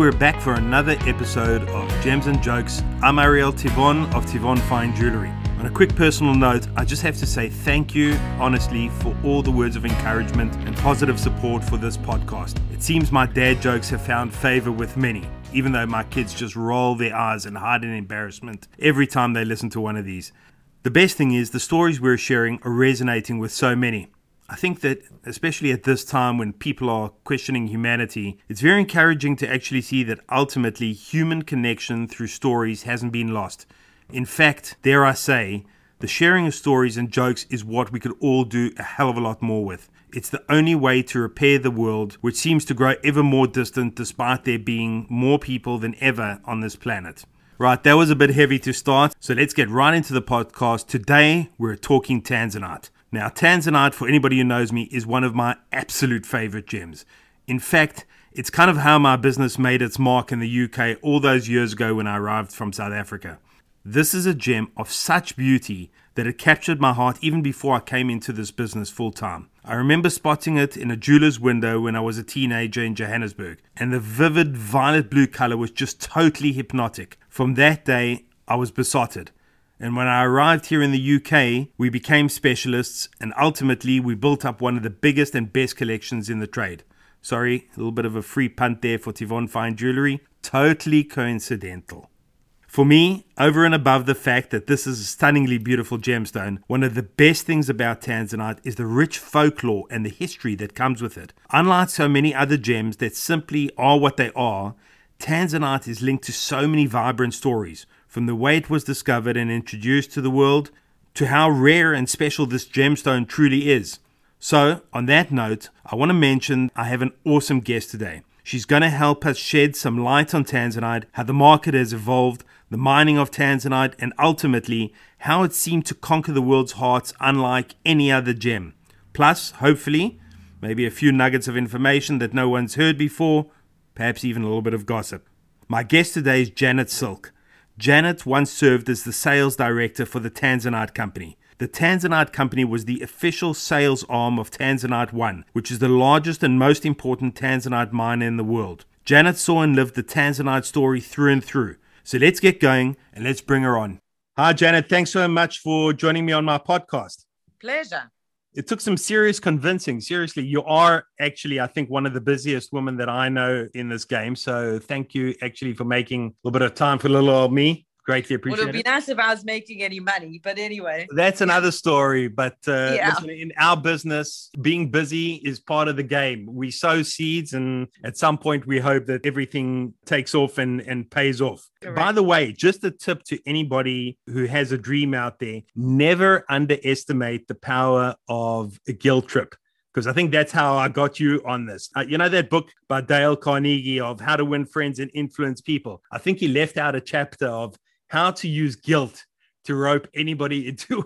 we're back for another episode of Gems and Jokes. I'm Ariel Tivon of Tivon Fine Jewelry. On a quick personal note, I just have to say thank you, honestly, for all the words of encouragement and positive support for this podcast. It seems my dad jokes have found favor with many, even though my kids just roll their eyes and hide in embarrassment every time they listen to one of these. The best thing is the stories we're sharing are resonating with so many. I think that, especially at this time when people are questioning humanity, it's very encouraging to actually see that ultimately human connection through stories hasn't been lost. In fact, dare I say, the sharing of stories and jokes is what we could all do a hell of a lot more with. It's the only way to repair the world, which seems to grow ever more distant despite there being more people than ever on this planet. Right, that was a bit heavy to start, so let's get right into the podcast. Today, we're talking Tanzanite. Now, Tanzanite, for anybody who knows me, is one of my absolute favorite gems. In fact, it's kind of how my business made its mark in the UK all those years ago when I arrived from South Africa. This is a gem of such beauty that it captured my heart even before I came into this business full time. I remember spotting it in a jeweler's window when I was a teenager in Johannesburg, and the vivid violet blue color was just totally hypnotic. From that day, I was besotted. And when I arrived here in the UK, we became specialists and ultimately we built up one of the biggest and best collections in the trade. Sorry, a little bit of a free punt there for Tivon Fine Jewelry. Totally coincidental. For me, over and above the fact that this is a stunningly beautiful gemstone, one of the best things about Tanzanite is the rich folklore and the history that comes with it. Unlike so many other gems that simply are what they are, Tanzanite is linked to so many vibrant stories, from the way it was discovered and introduced to the world to how rare and special this gemstone truly is. So, on that note, I want to mention I have an awesome guest today. She's going to help us shed some light on Tanzanite, how the market has evolved, the mining of Tanzanite, and ultimately how it seemed to conquer the world's hearts unlike any other gem. Plus, hopefully, maybe a few nuggets of information that no one's heard before perhaps even a little bit of gossip. My guest today is Janet Silk. Janet once served as the sales director for the Tanzanite Company. The Tanzanite Company was the official sales arm of Tanzanite One, which is the largest and most important Tanzanite mine in the world. Janet saw and lived the Tanzanite story through and through. So let's get going and let's bring her on. Hi, Janet. Thanks so much for joining me on my podcast. Pleasure it took some serious convincing. Seriously, you are actually, I think, one of the busiest women that I know in this game. So thank you actually for making a little bit of time for little old me greatly appreciate well, it would be nice if I was making any money, but anyway. That's another story. But uh, yeah. listen, in our business, being busy is part of the game. We sow seeds, and at some point, we hope that everything takes off and, and pays off. Correct. By the way, just a tip to anybody who has a dream out there never underestimate the power of a guilt trip because I think that's how I got you on this. Uh, you know that book by Dale Carnegie of How to Win Friends and Influence People? I think he left out a chapter of how to use guilt to rope anybody into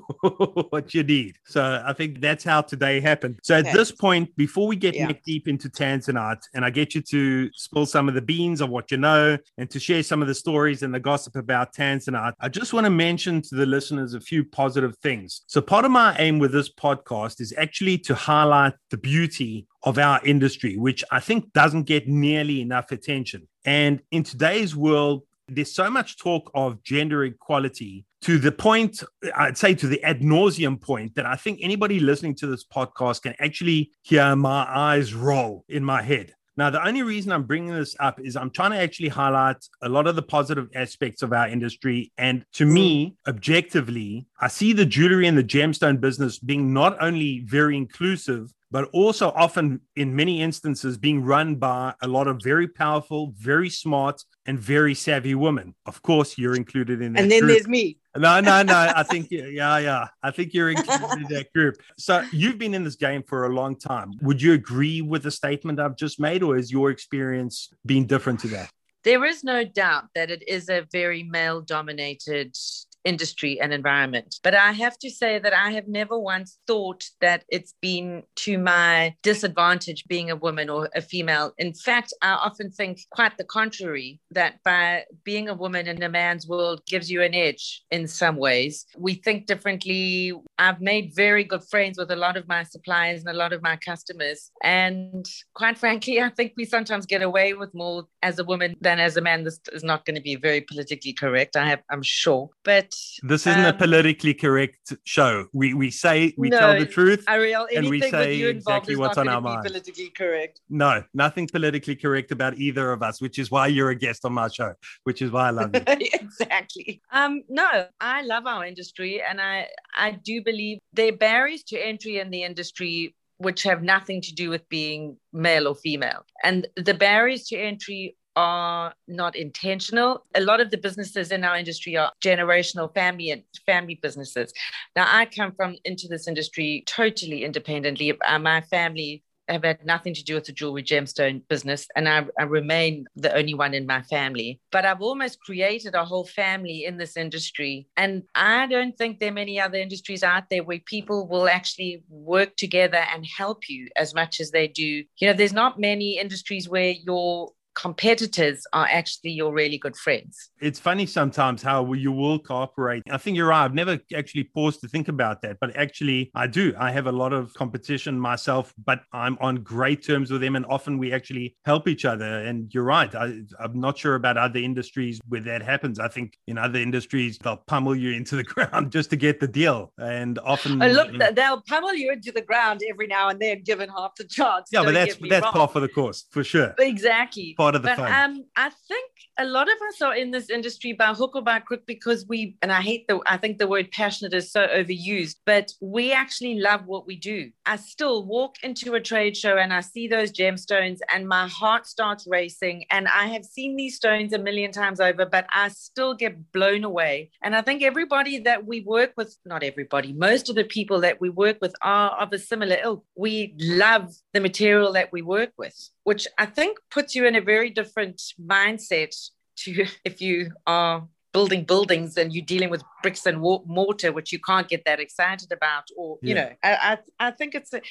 what you need. So I think that's how today happened. So at this point, before we get yeah. neck deep into Tanzanite, and I get you to spill some of the beans of what you know and to share some of the stories and the gossip about Tanzanite, I just want to mention to the listeners a few positive things. So part of my aim with this podcast is actually to highlight the beauty of our industry, which I think doesn't get nearly enough attention. And in today's world, there's so much talk of gender equality to the point, I'd say to the ad nauseum point, that I think anybody listening to this podcast can actually hear my eyes roll in my head. Now, the only reason I'm bringing this up is I'm trying to actually highlight a lot of the positive aspects of our industry. And to me, objectively, I see the jewelry and the gemstone business being not only very inclusive, but also often in many instances being run by a lot of very powerful, very smart, and very savvy women. Of course, you're included in that. And then group. there's me. No, no, no. I think, yeah, yeah. I think you're included in that group. So you've been in this game for a long time. Would you agree with the statement I've just made, or is your experience being different to that? There is no doubt that it is a very male dominated industry and environment. But I have to say that I have never once thought that it's been to my disadvantage being a woman or a female. In fact, I often think quite the contrary that by being a woman in a man's world gives you an edge in some ways. We think differently. I've made very good friends with a lot of my suppliers and a lot of my customers. And quite frankly, I think we sometimes get away with more as a woman than as a man. This is not going to be very politically correct. I have, I'm sure, but this isn't um, a politically correct show. We we say we no, tell the truth, Ariel, and we say exactly what's on our mind. Politically correct. No, nothing politically correct about either of us, which is why you're a guest on my show. Which is why I love you. exactly. Um, no, I love our industry, and I I do believe there are barriers to entry in the industry which have nothing to do with being male or female. And the barriers to entry are not intentional. A lot of the businesses in our industry are generational family and family businesses. Now, I come from into this industry totally independently. Uh, my family have had nothing to do with the jewelry gemstone business, and I, I, remain the only one in my family. But I've almost created a whole family in this industry, and I don't think there are many other industries out there where people will actually work together and help you as much as they do. You know, there's not many industries where your competitors are actually your really good friends. It's funny sometimes how you will cooperate. I think you're right. I've never actually paused to think about that, but actually, I do. I have a lot of competition myself, but I'm on great terms with them, and often we actually help each other. And you're right. I, am not sure about other industries where that happens. I think in other industries, they'll pummel you into the ground just to get the deal. And often, oh, look, you know, they'll pummel you into the ground every now and then, given half the chance. Yeah, but that's that's part of the course for sure. Exactly part of the but, fun. Um, I think a lot of us are in this industry by hook or by crook because we, and I hate the, I think the word passionate is so overused, but we actually love what we do. I still walk into a trade show and I see those gemstones and my heart starts racing. And I have seen these stones a million times over, but I still get blown away. And I think everybody that we work with, not everybody, most of the people that we work with are of a similar ilk. We love the material that we work with which I think puts you in a very different mindset to if you are building buildings and you're dealing with bricks and mortar which you can't get that excited about or yeah. you know I, I, I think it's a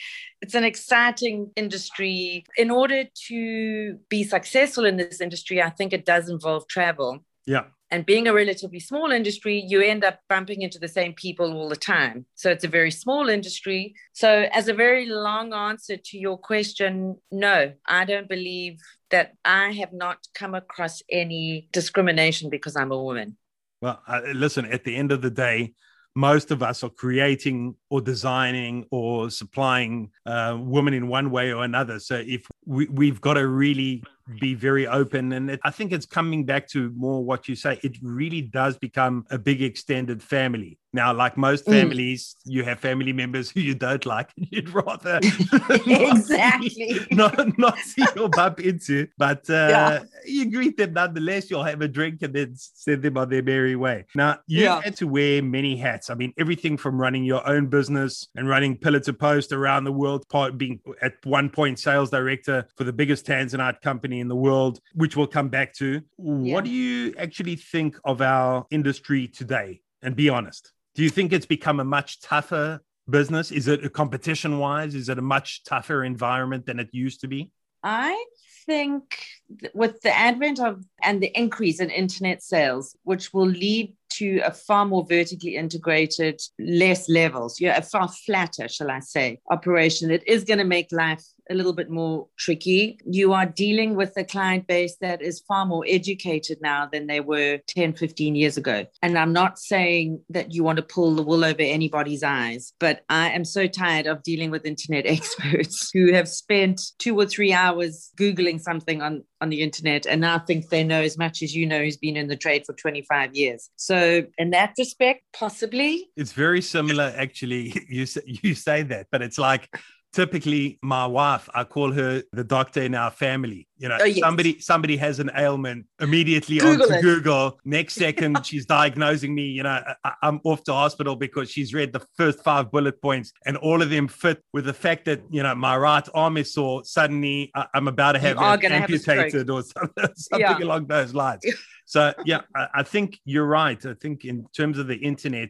it's an exciting industry. In order to be successful in this industry i think it does involve travel. Yeah and being a relatively small industry, you end up bumping into the same people all the time. So it's a very small industry. So, as a very long answer to your question, no, I don't believe that I have not come across any discrimination because I'm a woman. Well, uh, listen, at the end of the day, most of us are creating or designing or supplying uh, women in one way or another. So if we, we've got to really be very open. And it, I think it's coming back to more what you say. It really does become a big extended family. Now, like most mm. families, mm. you have family members who you don't like, and you'd rather exactly not, not, not see or bump into, but uh, yeah. you greet them nonetheless. You'll have a drink and then send them on their merry way. Now, you yeah. had to wear many hats. I mean, everything from running your own business and running pillar to post around the world, part being at one point sales director for the biggest Tanzanite company company in the world, which we'll come back to. Yeah. What do you actually think of our industry today? And be honest. Do you think it's become a much tougher business? Is it competition wise? Is it a much tougher environment than it used to be? I think with the advent of and the increase in internet sales, which will lead to a far more vertically integrated, less levels, yeah, a far flatter, shall I say, operation, it is going to make life a little bit more tricky. You are dealing with a client base that is far more educated now than they were 10, 15 years ago. And I'm not saying that you want to pull the wool over anybody's eyes, but I am so tired of dealing with internet experts who have spent two or three hours Googling something on, on the internet and now think they know as much as you know who's been in the trade for 25 years. So, in that respect, possibly. It's very similar, actually. You you say that, but it's like typically my wife, I call her the doctor in our family. You know, Oh, yes. somebody somebody has an ailment immediately Google onto it. Google. Next second, she's diagnosing me. You know, I, I'm off to hospital because she's read the first five bullet points, and all of them fit with the fact that you know my right arm is sore. Suddenly, I, I'm about to have it gonna have amputated or something, something Yeah. along those lines. So yeah, I, I think you're right. I think in terms of the internet,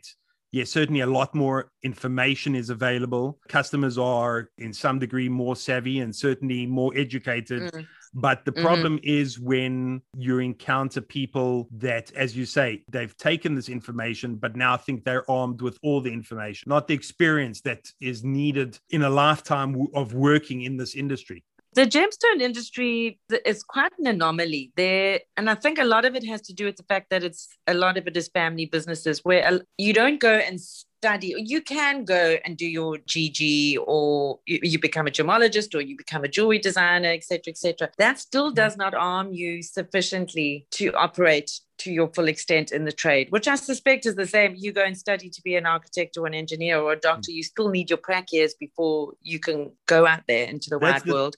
yeah, certainly a lot more information is available. Customers are in some degree more savvy and certainly more educated. Mm. But the Mhm. problem is when you encounter people that, as you say, they've taken this information, but now think they're armed with all the information, not the experience that is needed in a lifetime of working in this industry. The gemstone industry is quite an anomaly there. And I think a lot of it has to do with the fact that it's a lot of it is family businesses where uh, you don't go and study. You can go and do your GG or you, you become a gemologist or you become a jewelry designer, etc., etc. That still mm-hmm. does not arm you sufficiently to operate to your full extent in the trade, which I suspect is the same. You go and study to be an architect or an engineer or a doctor, mm. you still need your prac years before you can go out there into the That's wide the- world.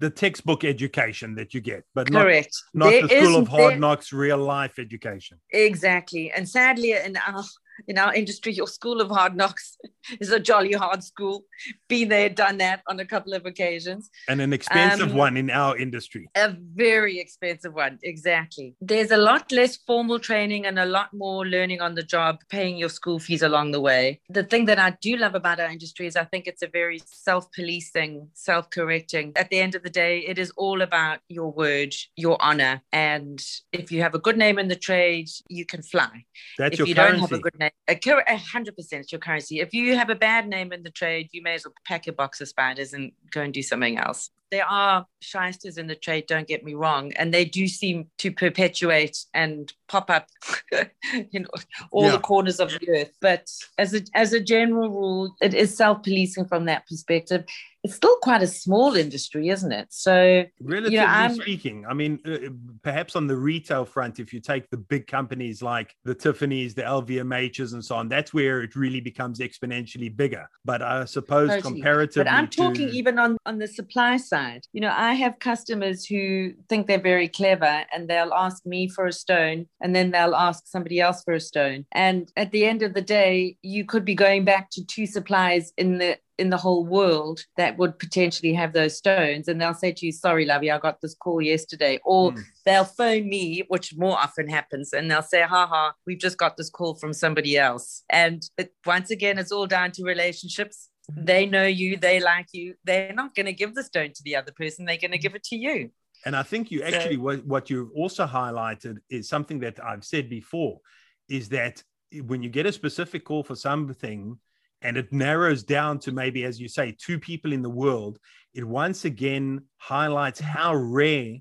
The textbook education that you get, but Correct. not There the School of Hard there- Knocks real life education. Exactly. And sadly, in our in our industry, your school of hard knocks is a jolly hard school. Been there, done that on a couple of occasions. And an expensive Um, one in our industry. A very expensive one. Exactly. There's a lot less formal training and a lot more learning on the job, paying your school fees along the way. The thing that I do love about our industry is I think it's a very self policing, self correcting. At the end of the day, it is all about your word, your honor. And if you have a good name in the trade, you can fly. That's if your you currency. don't have a good name, a a hundred percent it's your currency. If you have a bad name in the trade, you may as well pack your box of spiders and go and do something else. There are shysters in the trade, don't get me wrong, and they do seem to perpetuate and pop up in all Yeah. the corners of the earth. But as a as a general rule, it is self-policing from that perspective. It's still quite a small industry, isn't it? So Relatively I'm- speaking, I mean, uh, perhaps on the retail front, if you take the big companies like the Tiffany's, the LVMHs, and so on, that's where it really becomes exponentially bigger. But I suppose Totally. comparatively, But I'm talking to- even on, on the supply side. You know, I have customers who think they're very clever and they'll ask me for a stone and then they'll ask somebody else for a stone. And at the end of the day, you could be going back to two suppliers in the in the whole world that would potentially have those stones and they'll say to you sorry lovey i got this call yesterday or Mm. they'll phone me which more often happens and they'll say haha we've just got this call from somebody else and it, once again it's all down to relationships they know you, they like you. They're not going to give the stone to the other person. They're going to give it to you. And I think you So- actually what, what you've also highlighted is something that I've said before is that when you get a specific call for something and it narrows down to maybe, as you say, two people in the world, it once again highlights how rare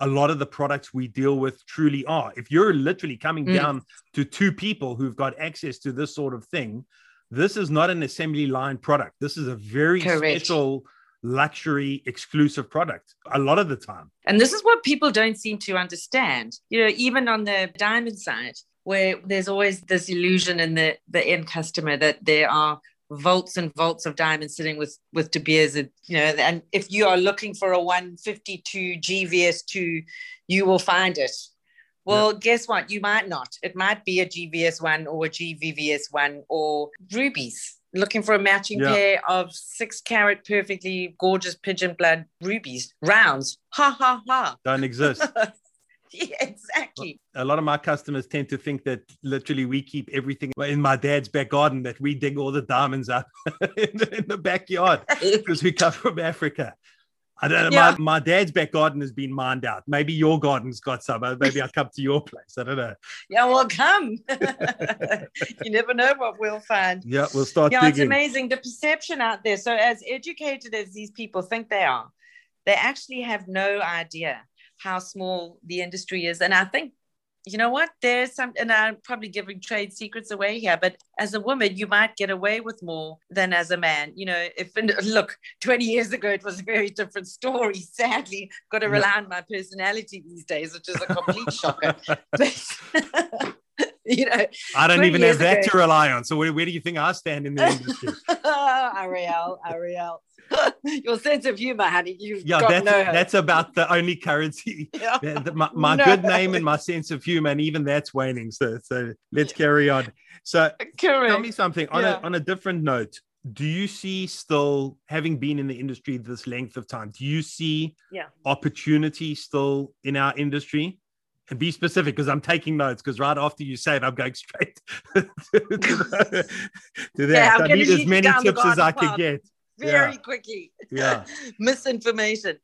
a lot of the products we deal with truly are. If you're literally coming Mm. down to two people who've got access to this sort of thing, this is not an assembly line product. This is a very Correct. special luxury exclusive product a lot of the time. And this is what people don't seem to understand. You know, even on the diamond side, where there's always this illusion in the, the end customer that there are volts and volts of diamonds sitting with with De Beers, and, you know, and if you are looking for a 152 GVS2, you will find it. Well, guess what? You might not. It might be a GVS one or a GVVS one or rubies. Looking for a matching Yeah. pair of six carat, perfectly gorgeous pigeon blood rubies, rounds. Ha ha ha. Don't exist. yeah, exactly. a lot of my customers tend to think that literally we keep everything in my dad's back garden, that we dig all the diamonds up in, the, in the backyard because we come from Africa. I don't know. Yeah. My, my dad's back garden has been mined out. Maybe your garden's got some. uh, Maybe I'll come to your place. I don't know. yeah, well, come. you never know what we'll find. Yeah, we'll start yeah, it's amazing the perception out there. So, as educated as these people think they are, they actually have no idea how small the industry is. And I think, you know what, there's some, and I'm probably giving trade secrets away here, but as a woman, you might get away with more than as a man. You know, if look, 20 years ago, it was a very different story. Sadly, got to rely on my personality these days, which is a complete shocker. But, you know, I don't even have years that to rely on. So where, where do you think I stand in the industry? Ariel, Ariel. Your sense of humor, honey. You've yeah, got that's no that's about the only currency. Yeah. The- my my No. good name and my sense of humor, and even that's waning. So so let's carry on. So tell me something on Yeah. a on a different note. Do you see still having been in the industry this length of time? Do you see Yeah. opportunity still in our industry? And be specific because I'm taking notes. Because right after you say it, I'm going straight to, to that. Yeah, gonna need as many tips as I garden could get. Very Yeah. quickly. Yeah. Misinformation.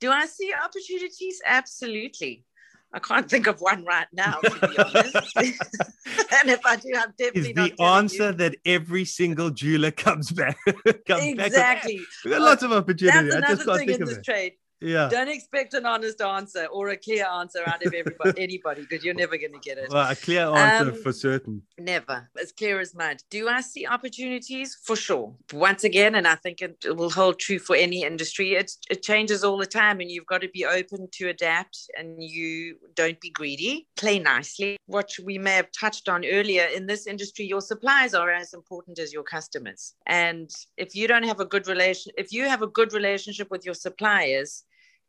Do I see opportunities? Absolutely. I can't think of one right now, to be honest. and if I do, I'm Is the answer that every single jeweler comes back? comes back with? Exactly. We got lots of opportunity. That's I just another can't thing think in of this it. trade. Yeah. Don't expect an honest answer or a clear answer out of everybody, anybody, because you're never going to get it. Well, a clear answer Um, for certain. Never, as clear as mud. Do I see opportunities? For sure. Once again, and I think it, it will hold true for any industry, it, it changes all the time, and you've got to be open to adapt and you don't be greedy. Play nicely. What we may have touched on earlier in this industry, your suppliers are as important as your customers. And if you don't have a good relation, if you have a good relationship with your suppliers,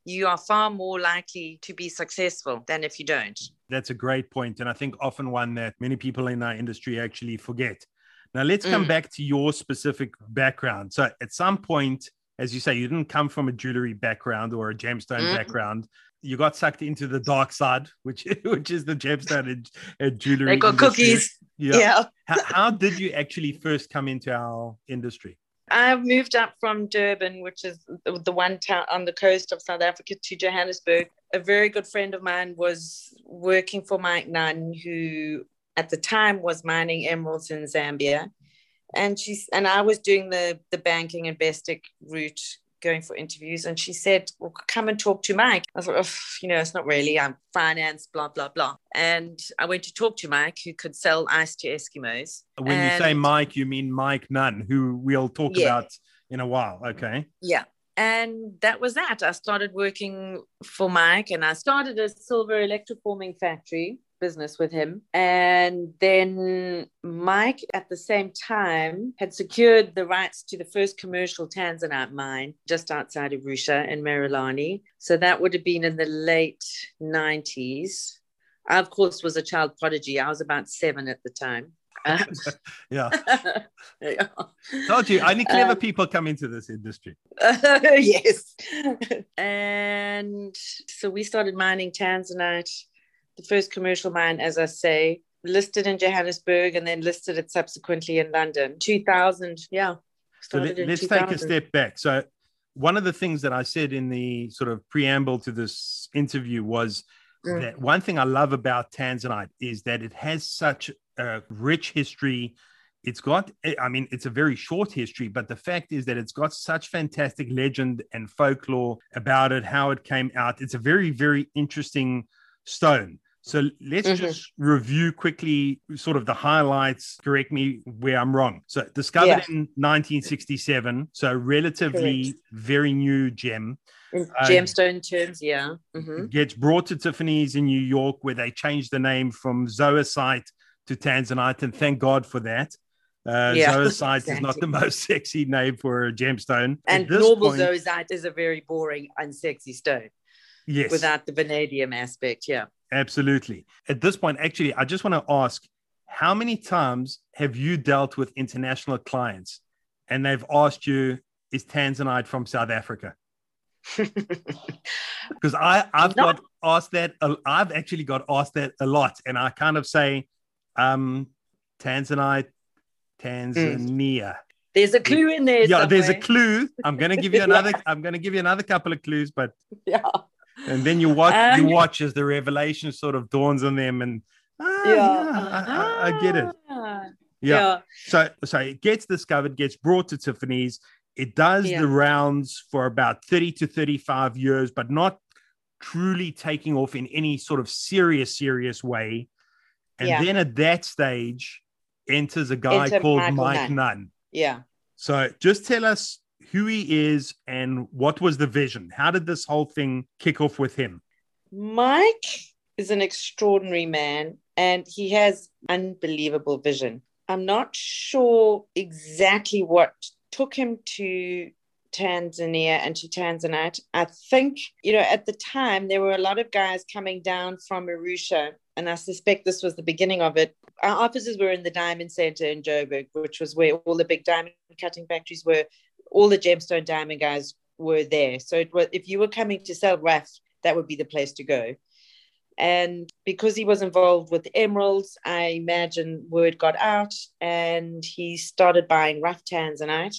you are far more likely to be successful than if you don't. That's a great point, and I think often one that many people in our industry actually forget. Now, let's come Mm. back to your specific background. So, at some point, as you say, you didn't come from a jewelry background or a gemstone Mm. background. You got sucked into the dark side, which which is the gemstone and, and jewelry. They got industry. cookies. Yeah. yeah. How, how did you actually first come into our industry? I've moved up from Durban, which is the one town on the coast of South Africa, to Johannesburg. A very good friend of mine was working for Mike Nunn, who at the time was mining emeralds in Zambia. And she's and I was doing the the banking investing route, going for interviews. And she said, Well, come and talk to Mike. I thought, like, you know, it's not really, I'm finance, blah, blah, blah. And I went to talk to Mike, who could sell ice to Eskimos. When you say Mike, you mean Mike Nunn, who we'll talk Yeah. about in a while. Okay. Yeah. And that was that. I started working for Mike and I started a silver electroforming factory business with him. And then Mike, at the same time, had secured the rights to the first commercial Tanzanite mine just outside of Arusha in Merelani. So that would have been in the late 90s. I, of course, was a child prodigy. I was about seven at the time. Yeah. yeah. Told you, only clever Um, people come into this industry. yes. And so we started mining Tanzanite, the first commercial mine, as I say, listed in Johannesburg and then listed it subsequently in London. 2000, yeah. So started let, in us take a step back. So one of the things that I said in the sort of preamble to this interview was Mm. that one thing I love about Tanzanite is that it has such a rich history. It's got, I mean, it's a very short history, but the fact is that it's got such fantastic legend and folklore about it, how it came out. It's a very, very interesting stone. So let's Mhm. just review quickly sort of the highlights. Correct me where I'm wrong. So discovered Yeah. in 1967, so relatively Correct. very new gem. In Uh, gemstone terms, yeah. Mhm. Gets brought to Tiffany's in New York, where they changed the name from Zoisite to Tanzanite, and thank God for that. Uh, Yeah, Zoisite is not the most sexy name for a gemstone. And normal point- zoisite is a very boring, unsexy stone yes, without the vanadium aspect. Yeah. Absolutely. At this point, actually, I just want to ask, how many times have you dealt with international clients, and they've asked you, "Is Tanzanite from South Africa?" because I I've No. got asked that I've actually got asked that a lot, and I kind of say, um, Tanzanite, Tanzania. There's a clue in there. Yeah, there's a clue. I'm gonna give you another. I'm gonna give you another couple of clues, but Yeah. And then you watch you Um, watch as the revelation sort of dawns on them, and ah, Yeah. yeah, I, I, I get it. Ah, Yeah. yeah. So so it gets discovered, gets brought to Tiffany's. It does Yeah. the rounds for about 30 to 35 years, but not truly taking off in any sort of serious, serious way. And Yeah. then at that stage enters a guy Enter called Michael Mike Nunn. Nunn. Yeah. So just tell us who he is and what was the vision. How did this whole thing kick off with him? Mike is an extraordinary man and he has unbelievable vision. I'm not sure exactly what took him to Tanzania and to Tanzanite. I think, you know, at the time, there were a lot of guys coming down from Arusha, and I suspect this was the beginning of it. Our offices were in the Diamond Center in Joburg, which was where all the big diamond cutting factories were. All the gemstone diamond guys were there. So it was, if you were coming to sell rough, that would be the place to go. And because he was involved with emeralds, I imagine word got out and he started buying rough tanzanite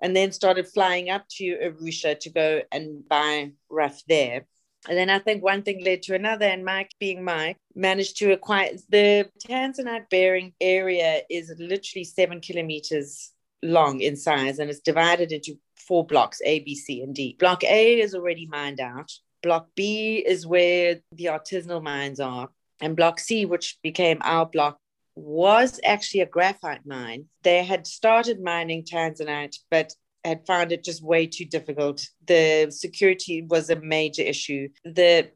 and then started flying up to Arusha to go and buy rough there. And then I think one thing led to another, and Mike, being Mike, managed to acquire the Tanzanite bearing area is literally seven kilometers long in size, and it's divided into four blocks A, B, C, and D. Block A is already mined out. Block B is where the artisanal mines are. And Block C, which became our block, was actually a graphite mine. They had started mining tanzanite, but had found it just way too difficult. The security was a major issue. The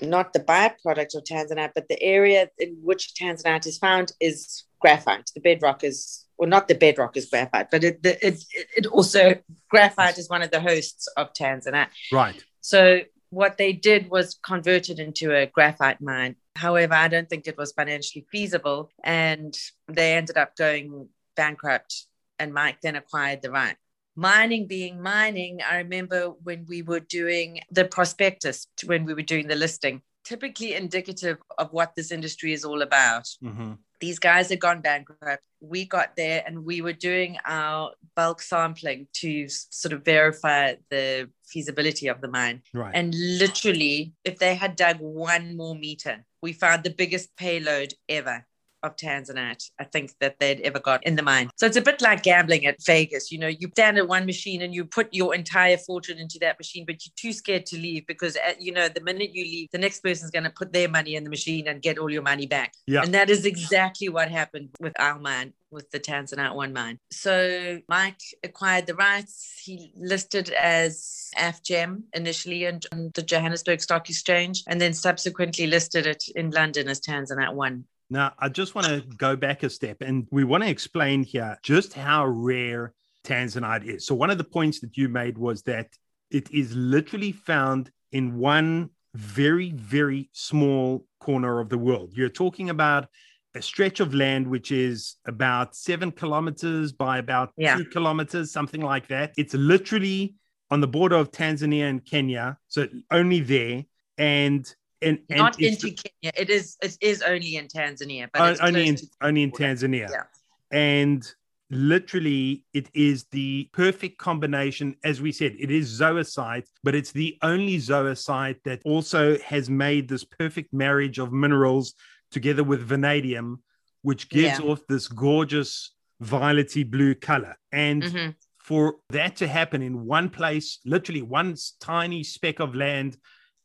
not the byproduct of tanzanite, but the area in which tanzanite is found is graphite. The bedrock is, well, not the bedrock is graphite, but it, the, it, it also, graphite is one of the hosts of tanzanite. Right. So what they did was convert it into a graphite mine. However, I don't think it was financially feasible, and they ended up going bankrupt. And Mike then acquired the right. Mining being mining, I remember when we were doing the prospectus, when we were doing the listing, typically indicative of what this industry is all about. Mm-hmm. These guys had gone bankrupt. We got there and we were doing our bulk sampling to sort of verify the feasibility of the mine. Right. And literally, if they had dug one more meter, we found the biggest payload ever of Tanzanite, I think that they'd ever got in the mine. So it's a bit like gambling at Vegas. You know, you stand at one machine and you put your entire fortune into that machine, but you're too scared to leave because, uh, you know, the minute you leave, the next person's going to put their money in the machine and get all your money back. Yeah. And that is exactly what happened with our mine with the Tanzanite one mine. So Mike acquired the rights. He listed as AFGEM initially on the Johannesburg Stock Exchange and then subsequently listed it in London as Tanzanite one. Now, I just want to go back a step and we want to explain here just how rare Tanzanite is. So, one of the points that you made was that it is literally found in one very, very small corner of the world. You're talking about a stretch of land which is about seven kilometers by about Yeah. two kilometers, something like that. It's literally on the border of Tanzania and Kenya, so only there. And and, and Not into Kenya. It is it is only in Tanzania, but it's only in to- only in Tanzania. Yeah. And literally, it is the perfect combination. As we said, it is zoisite, but it's the only zoisite that also has made this perfect marriage of minerals together with vanadium, which gives Yeah. off this gorgeous violety blue color. And Mhm. for that to happen in one place, literally one tiny speck of land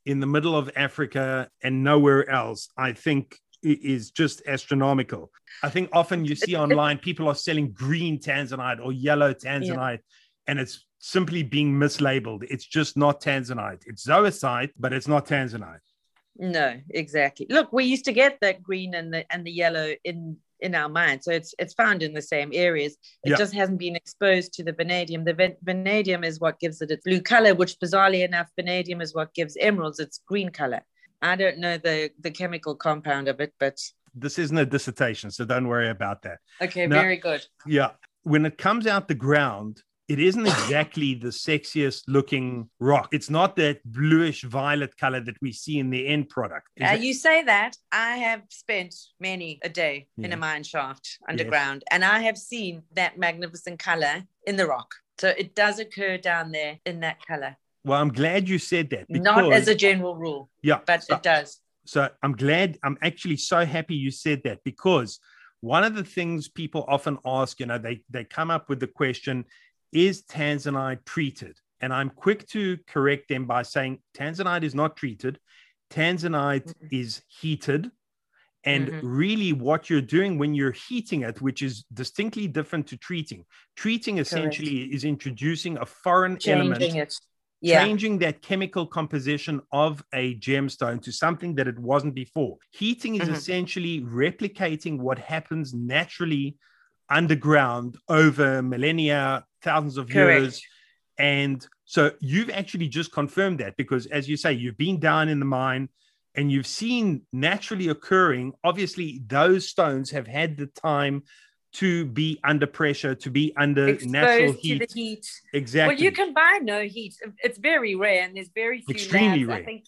in the middle of Africa and nowhere else, I think is just astronomical. I think often you see online people are selling green tanzanite or yellow tanzanite, and it's simply being mislabeled. It's just not tanzanite. It's zoisite, but it's not tanzanite. No, exactly. Look, we used to get that green and the and the yellow in in our mind. so it's it's found in the same areas. It Yeah. just hasn't been exposed to the vanadium. The van- vanadium is what gives it its blue color, which bizarrely enough, vanadium is what gives emeralds its green color. I don't know the the chemical compound of it, but This isn't a dissertation, so don't worry about that. okay, No. very good. Yeah. When it comes out the ground, it isn't exactly the sexiest looking rock. It's not that bluish violet color that we see in the end product. Uh, you say that I have spent many a day in a mine shaft underground, and I have seen that magnificent color in the rock. So it does occur down there in that color. well, I'm glad you said that. Not as a general rule, yeah, but so- it does. So I'm glad, I'm actually so happy you said that because one of the things people often ask, you know, they, they come up with the question, is Tanzanite treated? And I'm quick to correct them by saying Tanzanite is not treated. Tanzanite Mhm. is heated. And Mhm. really, what you're doing when you're heating it, which is distinctly different to treating, treating essentially is introducing a foreign element Changing it. Yeah. changing that chemical composition of a gemstone to something that it wasn't before. Heating is Mhm. essentially replicating what happens naturally underground over millennia, thousands of Correct. years. And so you've actually just confirmed that because, as you say, you've been down in the mine and you've seen naturally occurring. Obviously, those stones have had the time to be under pressure, to be under Exposed natural heat. heat. Exactly. Well, you can buy no heat. It's very rare, and there's very few. Extremely labs. rare. I think.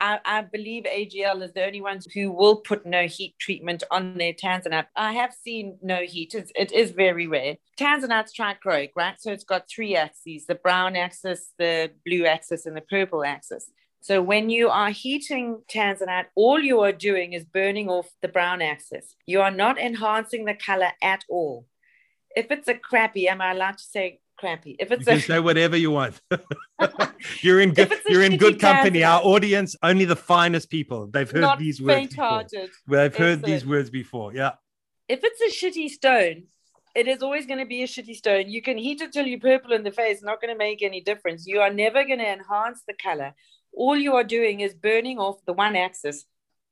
I, I believe AGL is the only ones who will put no heat treatment on their tanzanite. I have seen no heat. It's, it is very rare. Tanzanite's trichroic, right? So it's got three axes: the brown axis, the blue axis, and the purple axis. So when you are heating tanzanite, all you are doing is burning off the brown axis. You are not enhancing the color at all. If it's a crappy, am I allowed to say crappy? If You it's can a say whatever you want. you're in good. If it's a You're in good company. Our audience, only the finest people. They've heard not these words. Before. They've heard these words before. Yeah. If it's a shitty stone, it is always going to be a shitty stone. You can heat it till you're purple in the face, not going to make any difference. You are never going to enhance the color. All you are doing is burning off the one axis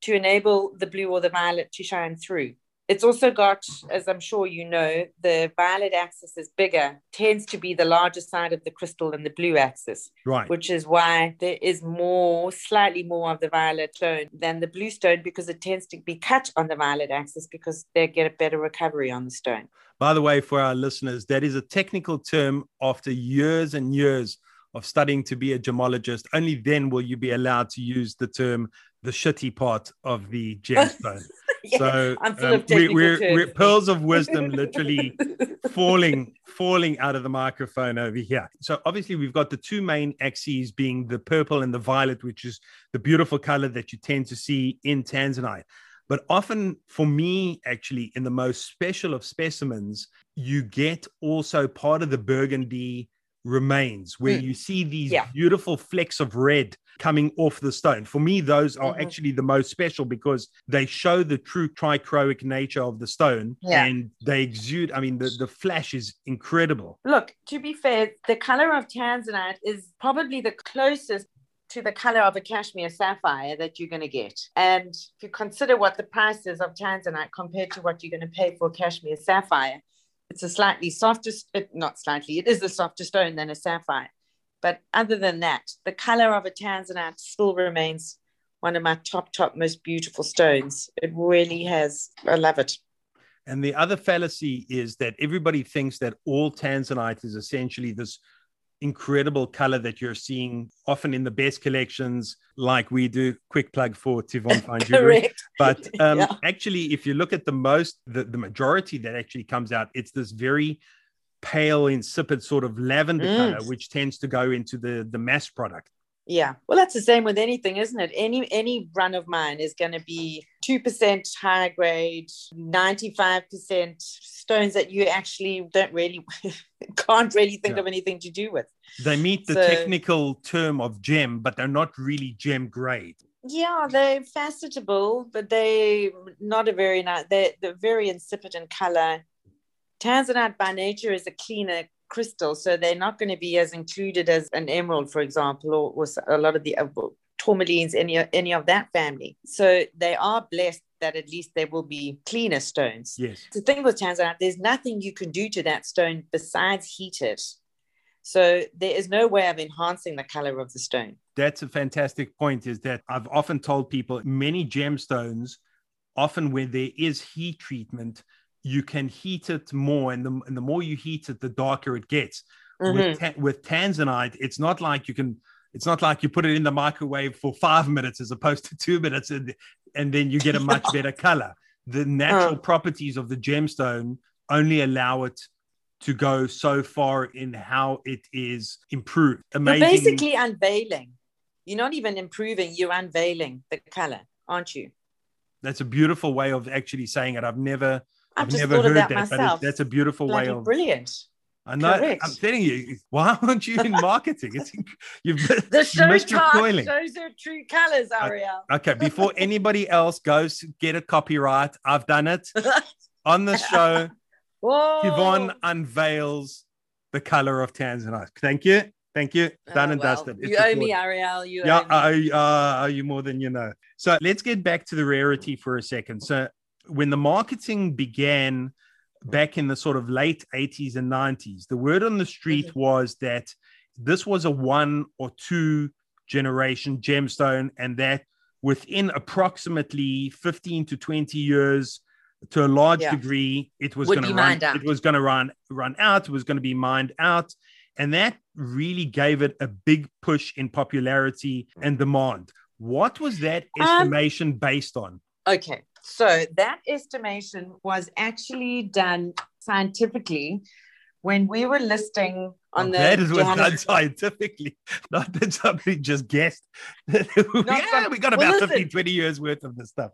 to enable the blue or the violet to shine through. It's also got, as I'm sure you know, the violet axis is bigger, tends to be the larger side of the crystal than the blue axis. Right. which is why there is more, slightly more of the violet stone than the blue stone because it tends to be cut on the violet axis because they get a better recovery on the stone. By the way, for our listeners, that is a technical term after years and years of studying to be a gemologist. Only then will you be allowed to use the term the shitty part of the gemstone. Yeah, so I'm full um, of we- we're, we're pearls of wisdom literally falling falling out of the microphone over here. So obviously we've got the two main axes being the purple and the violet, which is the beautiful color that you tend to see in Tanzanite. But often for me, actually, in the most special of specimens, you get also part of the burgundy remains where Mm. you see these Yeah. beautiful flecks of red coming off the stone. For me, those are Mhm. actually the most special because they show the true trichroic nature of the stone Yeah. and they exude. I mean, the, the flash is incredible. Look, to be fair, the color of tanzanite is probably the closest to the color of a Kashmir sapphire that you're going to get. And if you consider what the price is of tanzanite compared to what you're going to pay for a Kashmir sapphire, it's a slightly softer, it, uh, not slightly, it is a softer stone than a sapphire. But other than that, the color of a tanzanite still remains one of my top, top most beautiful stones. It really has, I love it. And the other fallacy is that everybody thinks that all tanzanite is essentially this incredible color that you're seeing often in the best collections, like we do. Quick plug for Tivon Fine Jewelry. But um, Yeah. actually, if you look at the most, the, the majority that actually comes out, it's this very pale, insipid sort of lavender Mm. color, which tends to go into the, the mass product. Yeah. Well, that's the same with anything, isn't it? Any any run of mine is going to be 2% high grade, 95% stones that you actually don't really can't really think Yeah. of anything to do with. They meet the So- technical term of gem, but they're not really gem grade. Yeah, they're facetable, but they not a very nice. They're, they're very insipid in color. Tanzanite by nature is a cleaner crystal, so they're not going to be as included as an emerald, for example, or, or s- a lot of the uh, tourmalines, any any of that family. So they are blessed that at least they will be cleaner stones. Yes. The thing with Tanzanite, there's nothing you can do to that stone besides heat it. So there is no way of enhancing the color of the stone. That's a fantastic point. Is that I've often told people many gemstones, often where there is heat treatment, you can heat it more, and the, and the more you heat it, the darker it gets. Mhm. With, ta- with tanzanite, it's not like you can. It's not like you put it in the microwave for five minutes as opposed to two minutes, and and then you get a much better color. The natural Oh. properties of the gemstone only allow it to go so far in how it is improved. You're Amazing. basically unveiling. You're not even improving, you're unveiling the color, aren't you? That's a beautiful way of actually saying it. I've never, I've I've just never thought heard of that that, but myself. that's a beautiful way of. brilliant. I know. correct. I'm telling you, why aren't you in marketing? It's you've The show missed your coiling. shows her true colors, Ariel. Okay, before anybody else goes get a copyright, I've done it on the show. Whoa. Tivon unveils the color of Tanzanite. Thank you, thank you. Done Oh, and well, dusted. It's You owe me, Ariel. You yeah, owe me. I uh, owe you more than you know. So let's get back to the rarity for a second. So when the marketing began back in the sort of late 80s and 90s, the word on the street Mm-hmm. was that this was a one or two generation gemstone, and that within approximately 15 to 20 years, to a large Yeah. degree, it was going to run. out. It was going to run run out. It was going to be mined out, and that really gave it a big push in popularity and demand. What was that Um, estimation based on? Okay. So that estimation was actually done scientifically when we were listing on I'm the glad it was done scientifically, not that somebody just guessed. yeah, some- we got well, about listen. 15, 20 years worth of this stuff.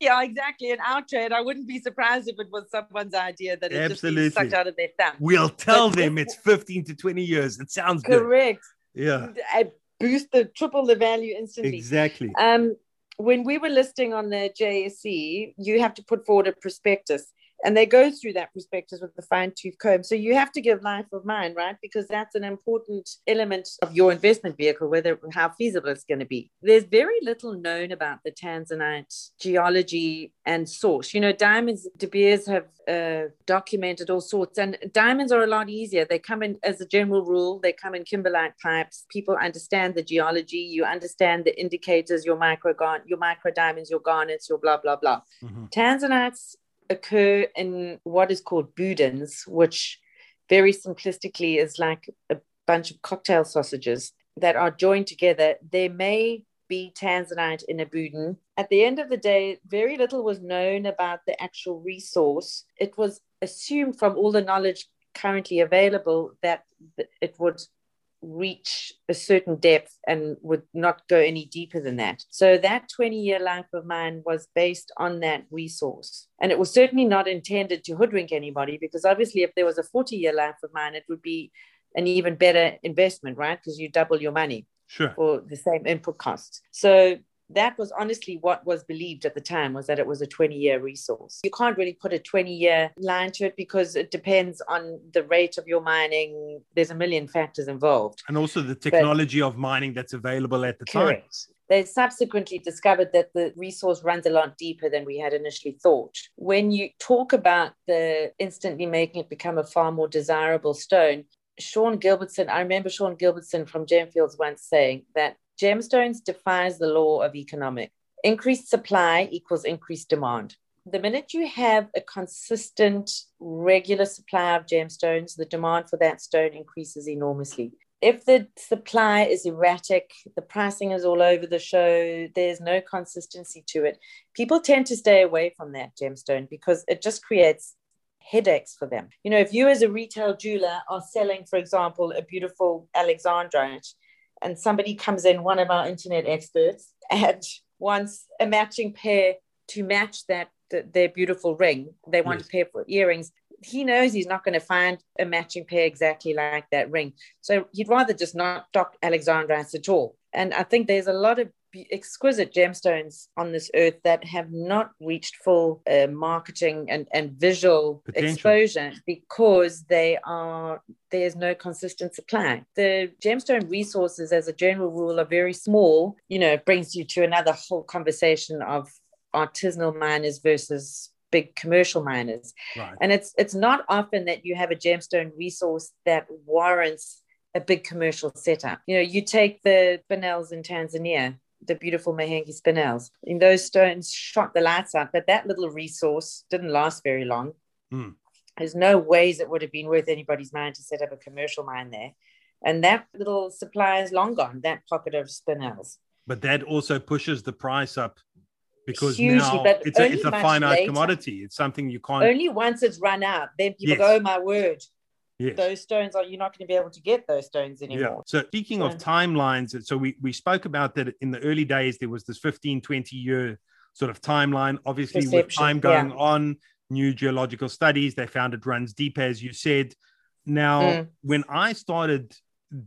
Yeah, exactly. In our trade, I wouldn't be surprised if it was someone's idea that it just Absolutely. be sucked out of their thumb. We'll tell But them it's 15 to 20 years. It sounds good. Correct. Yeah, I boost the triple the value instantly. exactly. Um, when we were listing on the JSE, you have to put forward a prospectus, and they go through that prospectus with the fine tooth comb. So you have to give life of mine, right? Because that's an important element of your investment vehicle, whether how feasible it's going to be. There's very little known about the Tanzanite geology and source. You know, diamonds, De Beers have uh, documented all sorts, and diamonds are a lot easier. They come in, as a general rule, they come in kimberlite pipes. People understand the geology. You understand the indicators, your micro your micro diamonds, your garnets, your blah blah blah. Mhm. Tanzanites occur in what is called boudins, which very simplistically is like a bunch of cocktail sausages that are joined together. There may be Tanzanite in a boudin. At the end of the day, very little was known about the actual resource. It was assumed from all the knowledge currently available that it would reach a certain depth and would not go any deeper than that. So that 20 year life of mine was based on that resource. And it was certainly not intended to hoodwink anybody because obviously, if there was a 40 year life of mine, it would be an even better investment, right? Because you double your money Sure. for the same input costs. So that was honestly what was believed at the time was that it was a 20 year resource. You can't really put a 20 year line to it because it depends on the rate of your mining. There's a million factors involved. And also the technology of mining that's available at the time. Correct. They subsequently discovered that the resource runs a lot deeper than we had initially thought. When you talk about the instantly making it become a far more desirable stone, Sean Gilbertson, I remember Sean Gilbertson from Gemfields once saying that gemstones defies the law of economic. Increased supply equals increased demand. The minute you have a consistent, regular supply of gemstones, the demand for that stone increases enormously if the supply is erratic, the pricing is all over the show, there's no consistency to it, people tend to stay away from that gemstone because it just creates headaches for them. You know, if you as a retail jeweler are selling, for example, a beautiful Alexandrite, and somebody comes in, one of our internet experts, and wants a matching pair to match that th- their beautiful ring, they want Yes. a pair for earrings he knows he's not going to find a matching pair exactly like that ring. So he'd rather just not stock Alexandrites at all. And I think there's a lot of exquisite gemstones on this earth that have not reached full uh, marketing and, and visual Potential. exposure because they are there's no consistent supply. The gemstone resources, as a general rule, are very small. You know, it brings you to another whole conversation of artisanal miners versus big commercial miners. Right. And it's it's not often that you have a gemstone resource that warrants a big commercial setup. You know, you take the spinels in Tanzania, the beautiful Mahenge spinels. And those stones shot the lights out, but that little resource didn't last very long. Hmm. There's no ways it would have been worth anybody's mind to set up a commercial mine there. And that little supply is long gone, that pocket of spinels. But that also pushes the price up because Hugely, now it's a, it's a finite later. commodity. It's something you can't. Only once it's run out, then people Yes. go, oh my word, yes. those stones are you're not going to be able to get those stones anymore. Yeah. So speaking of timelines, so we, we spoke about that in the early days, there was this 15, 20 year sort of timeline. Obviously, with time going yeah. on, new geological studies, they found it runs deep, as you said. Now, Mm. when I started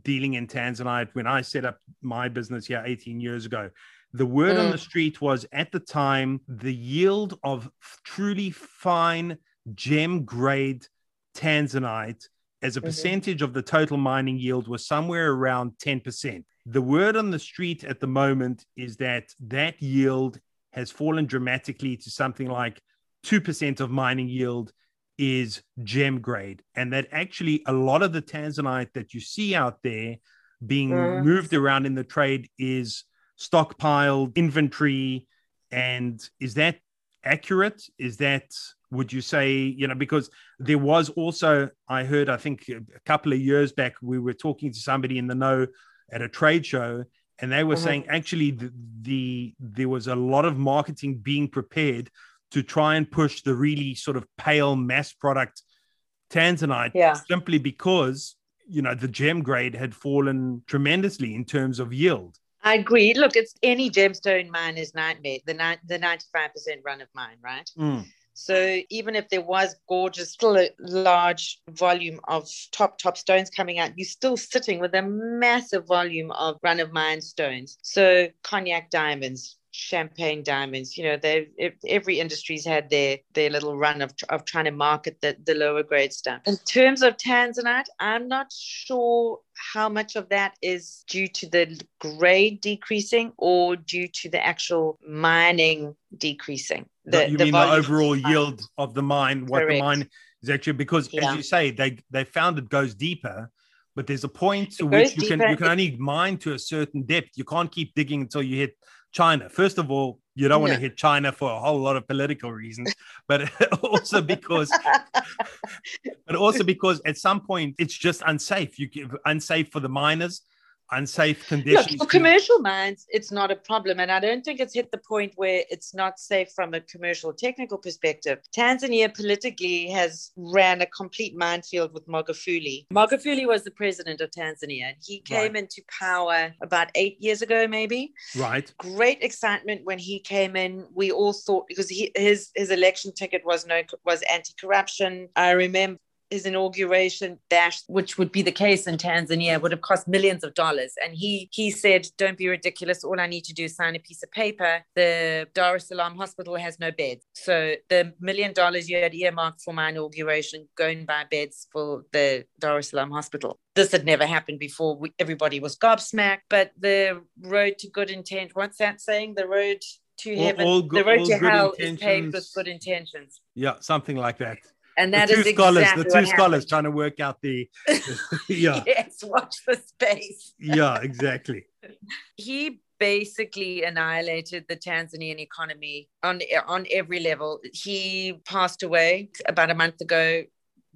dealing in Tanzanite, when I set up my business here 18 years ago, the word on Mm. the street was at the time the yield of truly fine gem grade Tanzanite as a Mhm. percentage of the total mining yield was somewhere around 10%. The word on the street at the moment is that that yield has fallen dramatically to something like 2% of mining yield is gem grade, and that actually a lot of the tanzanite that you see out there being mm. moved around in the trade is stockpiled inventory. And is that accurate? Is that would you say you know because there was also i heard i think a couple of years back we were talking to somebody in the know at a trade show and they were mm-hmm. saying actually the, the, there was a lot of marketing being prepared to try and push the really sort of pale mass product tanzanite yeah. simply because you know the gem grade had fallen tremendously in terms of yield I agree. Look, it's any gemstone mine is nightmare. The ni- the ninety five percent run of mine, right? Mm. So even if there was gorgeous, still a large volume of top, top stones coming out, you're still sitting with a massive volume of run of mine stones. So cognac diamonds, champagne diamonds you know they every industry's had their their little run of, of trying to market the, the lower grade stuff in terms of tanzanite i'm not sure how much of that is due to the grade decreasing or due to the actual mining decreasing the, you the mean the overall yield of the mine what Correct. the mine is actually because yeah. as you say they they found it goes deeper but there's a point to which you can you can only mine to a certain depth you can't keep digging until you hit China. First of all, you don't want to hit China for a whole lot of political reasons, but also because, but also because at some point it's just unsafe. You give unsafe for the miners unsafe conditions. Look, for commercial mines, it's not a problem. And I don't think it's hit the point where it's not safe from a commercial technical perspective. Tanzania politically has ran a complete minefield with Magufuli. Magufuli was the president of Tanzania. He came right. into power about eight years ago, maybe. Right. Great excitement when he came in. We all thought because he, his his election ticket was no was anti-corruption. I remember his inauguration bash, which would be the case in Tanzania, would have cost millions of dollars. And he he said, "Don't be ridiculous. All I need to do is sign a piece of paper. The Dar es Salaam hospital has no beds, so the million dollars you had earmarked for my inauguration, go and buy beds for the Dar es Salaam hospital." This had never happened before. We, everybody was gobsmacked. But the road to good intent. What's that saying? The road to heaven. All, all the road to hell is paved with good intentions. Yeah, something like that and that the two is scholars, exactly the two scholars trying to work out the, yeah. yes, watch the space. yeah, exactly. He basically annihilated the Tanzanian economy on on every level. He passed away about a month ago.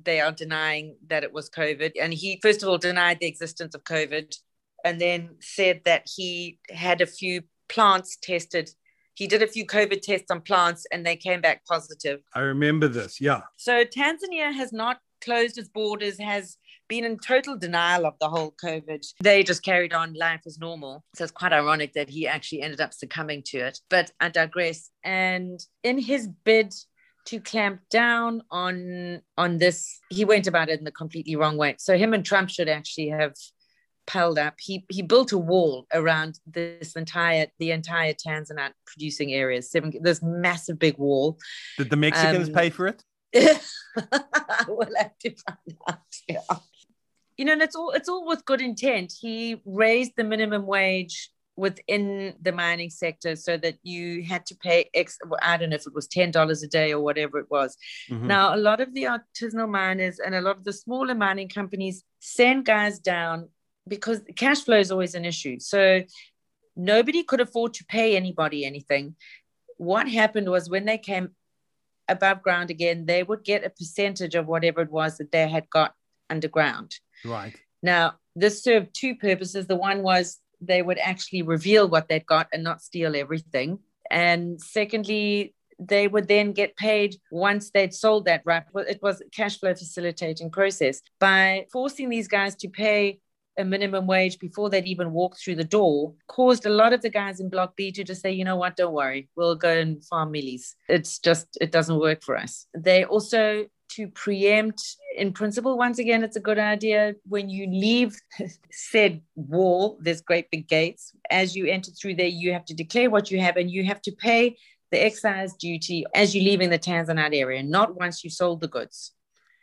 They are denying that it was COVID, and he first of all denied the existence of COVID, and then said that he had a few plants tested he did a few COVID tests on plants and they came back positive. I remember this. Yeah. So Tanzania has not closed its borders, has been in total denial of the whole COVID. They just carried on life as normal. So it's quite ironic that he actually ended up succumbing to it. But I digress. And in his bid to clamp down on on this, he went about it in the completely wrong way. So him and Trump should actually have piled up. He he built a wall around this entire the entire Tanzanite producing areas. Seven this massive big wall. Did the Mexicans um, pay for it? we'll have to find out. Yeah. You know, and it's all it's all with good intent. He raised the minimum wage within the mining sector so that you had to pay X, I don't know if it was $10 a day or whatever it was. Mm-hmm. Now, a lot of the artisanal miners and a lot of the smaller mining companies send guys down because cash flow is always an issue. So nobody could afford to pay anybody anything. What happened was when they came above ground again, they would get a percentage of whatever it was that they had got underground. Right. Now, this served two purposes. The one was they would actually reveal what they'd got and not steal everything. And secondly, they would then get paid once they'd sold that right it was a cash flow facilitating process by forcing these guys to pay a minimum wage before they'd even walked through the door caused a lot of the guys in block b to just say you know what? Don't worry. We'll go and farm millies it's just it doesn't work for us. They also to preempt in principle once again it's a good idea when you leave said wall there's great big gates as you enter through there you have to declare what you have and you have to pay the excise duty as you're leaving the tanzanite area not once you sold the goods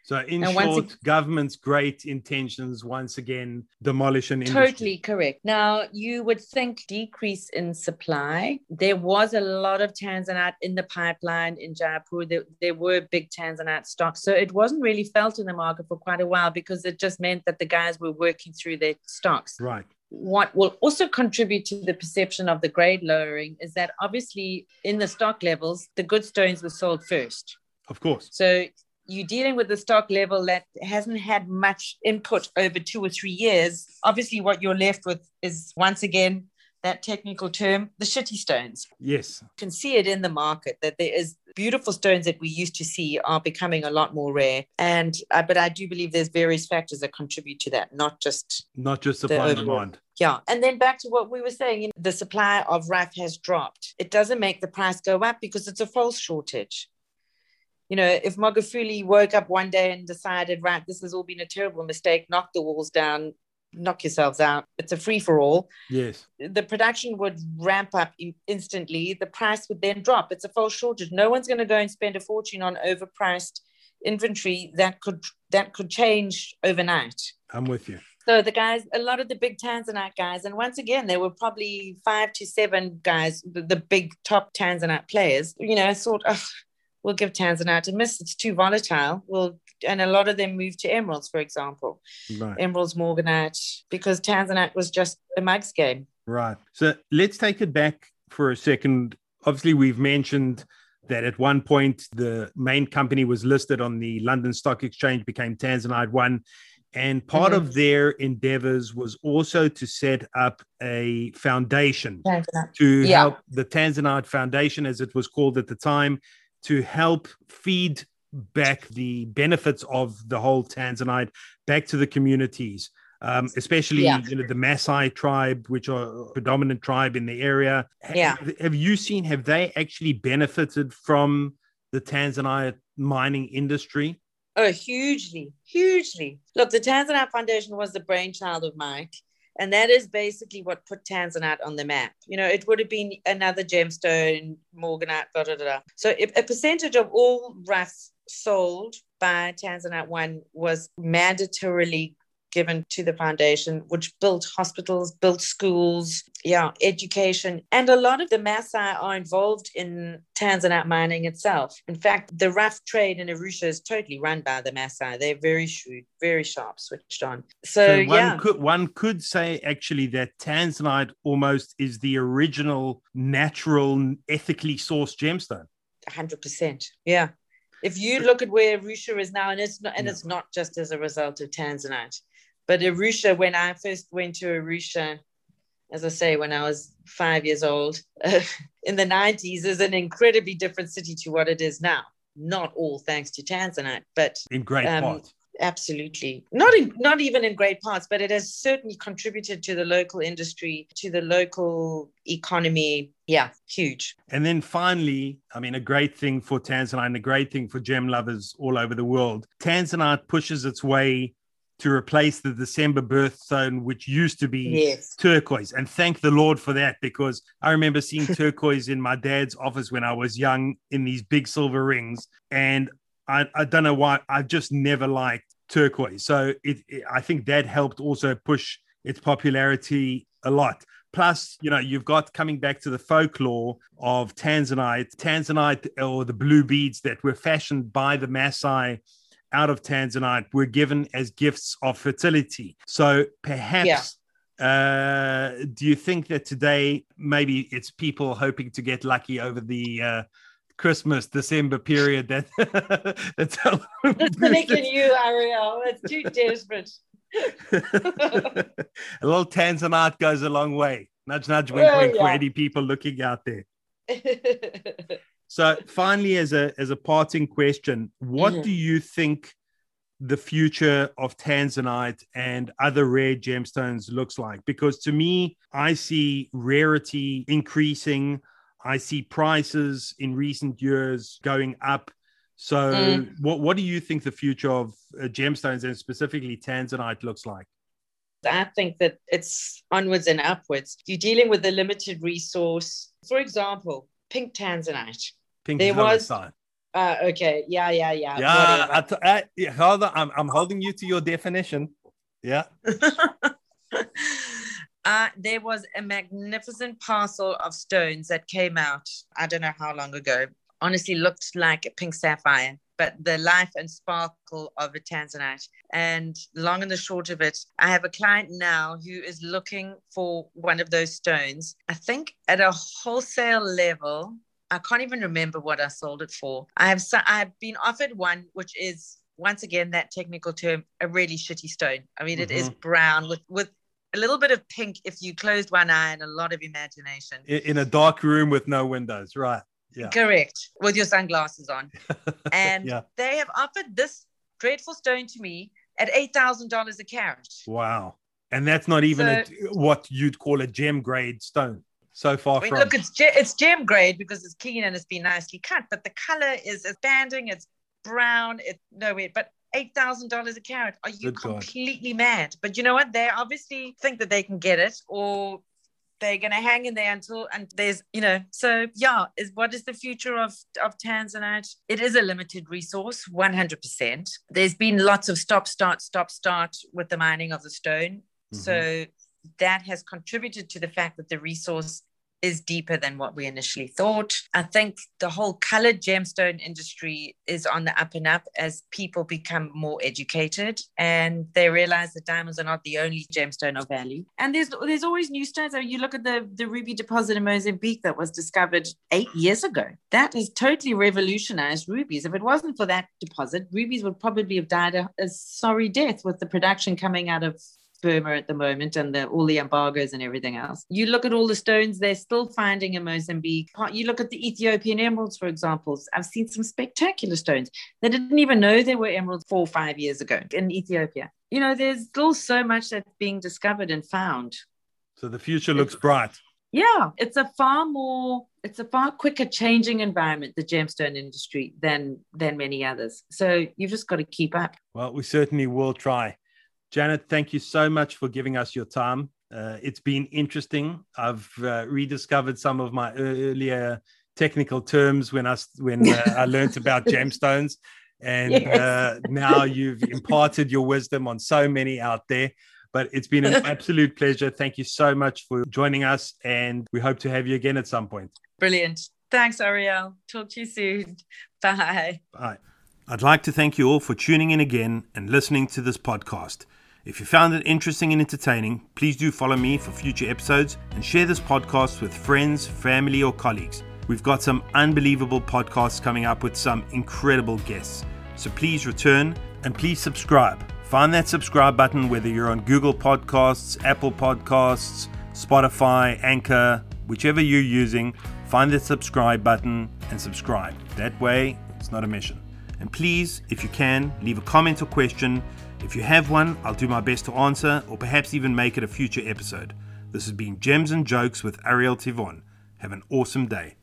So, in And short, government's great intentions once again demolish an industry. Totally correct. Now, you would think decrease in supply. There was a lot of tanzanite in the pipeline in Jaipur. There, there were big tanzanite stocks. So it wasn't really felt in the market for quite a while because it just meant that the guys were working through their stocks. Right. What will also contribute to the perception of the grade lowering is that obviously in the stock levels, the good stones were sold first. Of course. So you're dealing with the stock level that hasn't had much input over two or three years. Obviously, what you're left with is once again that technical term, the shitty stones. Yes. You can see it in the market that there is beautiful stones that we used to see are becoming a lot more rare. And uh, but I do believe there's various factors that contribute to that, not just Not just supply and demand. yeah. And then back to what we were saying, you know, the supply of rough has dropped. It doesn't make the price go up because it's a false shortage. You know, if Magufuli woke up one day and decided, right, this has all been a terrible mistake, knock the walls down, knock yourselves out, it's a free for all, Yes. the production would ramp up in- instantly. The price would then drop. It's a false shortage. No one's going to go and spend a fortune on overpriced inventory that could that could change overnight. I'm with you. So the guys, a lot of the big Tanzanite guys, and once again, there were probably five to seven guys, the, the big top Tanzanite players, you know, thought, oh, we'll give Tanzanite a miss. It's too volatile. We'll, and a lot of them moved to emeralds, for example, Right. emeralds, morganite, because Tanzanite was just a mugs game. Right. So let's take it back for a second. Obviously, we've mentioned that at one point the main company was listed on the London Stock Exchange, became Tanzanite One. And part Mhm. of their endeavors was also to set up a foundation Tanzanite. to Yeah. help the Tanzanite Foundation, as it was called at the time, to help feed back the benefits of the whole Tanzanite back to the communities, um, especially Yeah. you know the Maasai tribe, which are a predominant tribe in the area. Yeah. have you seen? Have they actually benefited from the Tanzanite mining industry? Oh, hugely, hugely. Look, the Tanzanite Foundation was the brainchild of Mike. And that is basically what put Tanzanite on the map. You know, it would have been another gemstone, morganite, da da da. So a percentage of all roughs sold by Tanzanite One was mandatorily given to the foundation, which built hospitals, built schools, yeah, education. And a lot of the Maasai are involved in Tanzanite mining itself. In fact, the rough trade in Arusha is totally run by the Maasai. They're very shrewd, very sharp, switched on. So, So one yeah. could one could say actually that Tanzanite almost is the original natural, ethically sourced gemstone. hundred percent. Yeah. If you look at where Arusha is now, and it's not, and Yeah. it's not just as a result of Tanzanite, but Arusha, when I first went to Arusha, as I say, when I was five years old in the nineties, is an incredibly different city to what it is now. Not all thanks to Tanzanite, but in great Um, part. absolutely not in not even in great parts, but it has certainly contributed to the local industry, to the local economy. Yeah, huge. And then finally, I mean, a great thing for Tanzanite and a great thing for gem lovers all over the world. Tanzanite pushes its way to replace the December birthstone, which used to be Yes. turquoise. And thank the Lord for that, because I remember seeing turquoise in my dad's office when I was young in these big silver rings. And I, I don't know why, I just never liked turquoise. So it, it, I think that helped also push its popularity a lot. Plus, you know, you've got coming back to the folklore of Tanzanite, Tanzanite or the blue beads that were fashioned by the Maasai out of Tanzanite were given as gifts of fertility. So perhaps, uh, do you think that today maybe it's people hoping to get lucky over the uh, Christmas December period that that's how It's making you, Ariel. It's too desperate. a little Tanzanite goes a long way. Nudge, nudge, wink, Well, wink for any people looking out there. So, finally, as a as a parting question, what Mhm. do you think the future of Tanzanite and other rare gemstones looks like? Because to me, I see rarity increasing. I see prices in recent years going up. So, Mm. what what do you think the future of uh, gemstones and specifically Tanzanite looks like? I think that it's onwards and upwards. You're dealing with a limited resource. For example, pink tanzanite. Pink There was- Zolotite. Uh, okay. Yeah, yeah, yeah. Yeah, I t- I, yeah hold on. I'm, I'm holding you to your definition. Yeah. uh, there was a magnificent parcel of stones that came out. I don't know how long ago. Honestly, looked like a pink sapphire, but the life and sparkle of a tanzanite. And long and the short of it, I have a client now who is looking for one of those stones. I think at a wholesale level, I can't even remember what I sold it for. I have I have been offered one which is once again that technical term a really shitty stone. I mean, mm-hmm. it is mm-hmm. brown with with a little bit of pink if you closed one eye and a lot of imagination. In a dark room with no windows, right? Yeah. Correct. With your sunglasses on. And yeah. they have offered this dreadful stone to me at $8,000 a carat. Wow. And that's not even so, a, what you'd call a gem grade stone so far I mean, from. Look, it's it's gem grade because it's clean and it's been nicely cut, but the color is it's banding, it's brown, it's nowhere. But eight thousand dollars a carat. Are you Good completely God. mad? But you know what? They obviously think that they can get it, or they're going to hang in there until and there's you know so yeah is what is the future of of tanzanite it is a limited resource 100% there's been lots of stop start stop start with the mining of the stone mm-hmm. so that has contributed to the fact that the resource is deeper than what we initially thought. I think the whole colored gemstone industry is on the up and up as people become more educated and they realize that diamonds are not the only gemstone of value. And there's there's always new stones. I mean, you look at the, the ruby deposit in Mozambique that was discovered eight years ago. That has totally revolutionized rubies. If it wasn't for that deposit, rubies would probably have died a, a sorry death with the production coming out of Burma at the moment and the, all the embargoes and everything else. You look at all the stones they're still finding in Mozambique. Uh, you look at the Ethiopian emeralds, for example. I've seen some spectacular stones. They didn't even know there were emeralds four or five years ago in Ethiopia. You know, there's still so much that's being discovered and found. So the future looks bright. Yeah, it's a far more it's a far quicker changing environment the gemstone industry than than many others so you've just got to keep up well we certainly will try Janet, thank you so much for giving us your time. Uh, it's been interesting. I've uh, rediscovered some of my earlier technical terms when I when uh, I learned about gemstones, and yes. Uh, now you've imparted your wisdom on so many out there. But it's been an absolute pleasure. Thank you so much for joining us, and we hope to have you again at some point. Brilliant. Thanks, Ariel. Talk to you soon. Bye. Bye. I'd like to thank you all for tuning in again and listening to this podcast. If you found it interesting and entertaining, please do follow me for future episodes and share this podcast with friends, family, or colleagues. We've got some unbelievable podcasts coming up with some incredible guests. So please return and please subscribe. Find that subscribe button whether you're on Google Podcasts, Apple Podcasts, Spotify, Anchor, whichever you're using. Find the subscribe button and subscribe. That way, it's not a mission. And please, if you can, leave a comment or question if you have one, I'll do my best to answer or perhaps even make it a future episode. This has been Gems and Jokes with Ariel Tivon. Have an awesome day.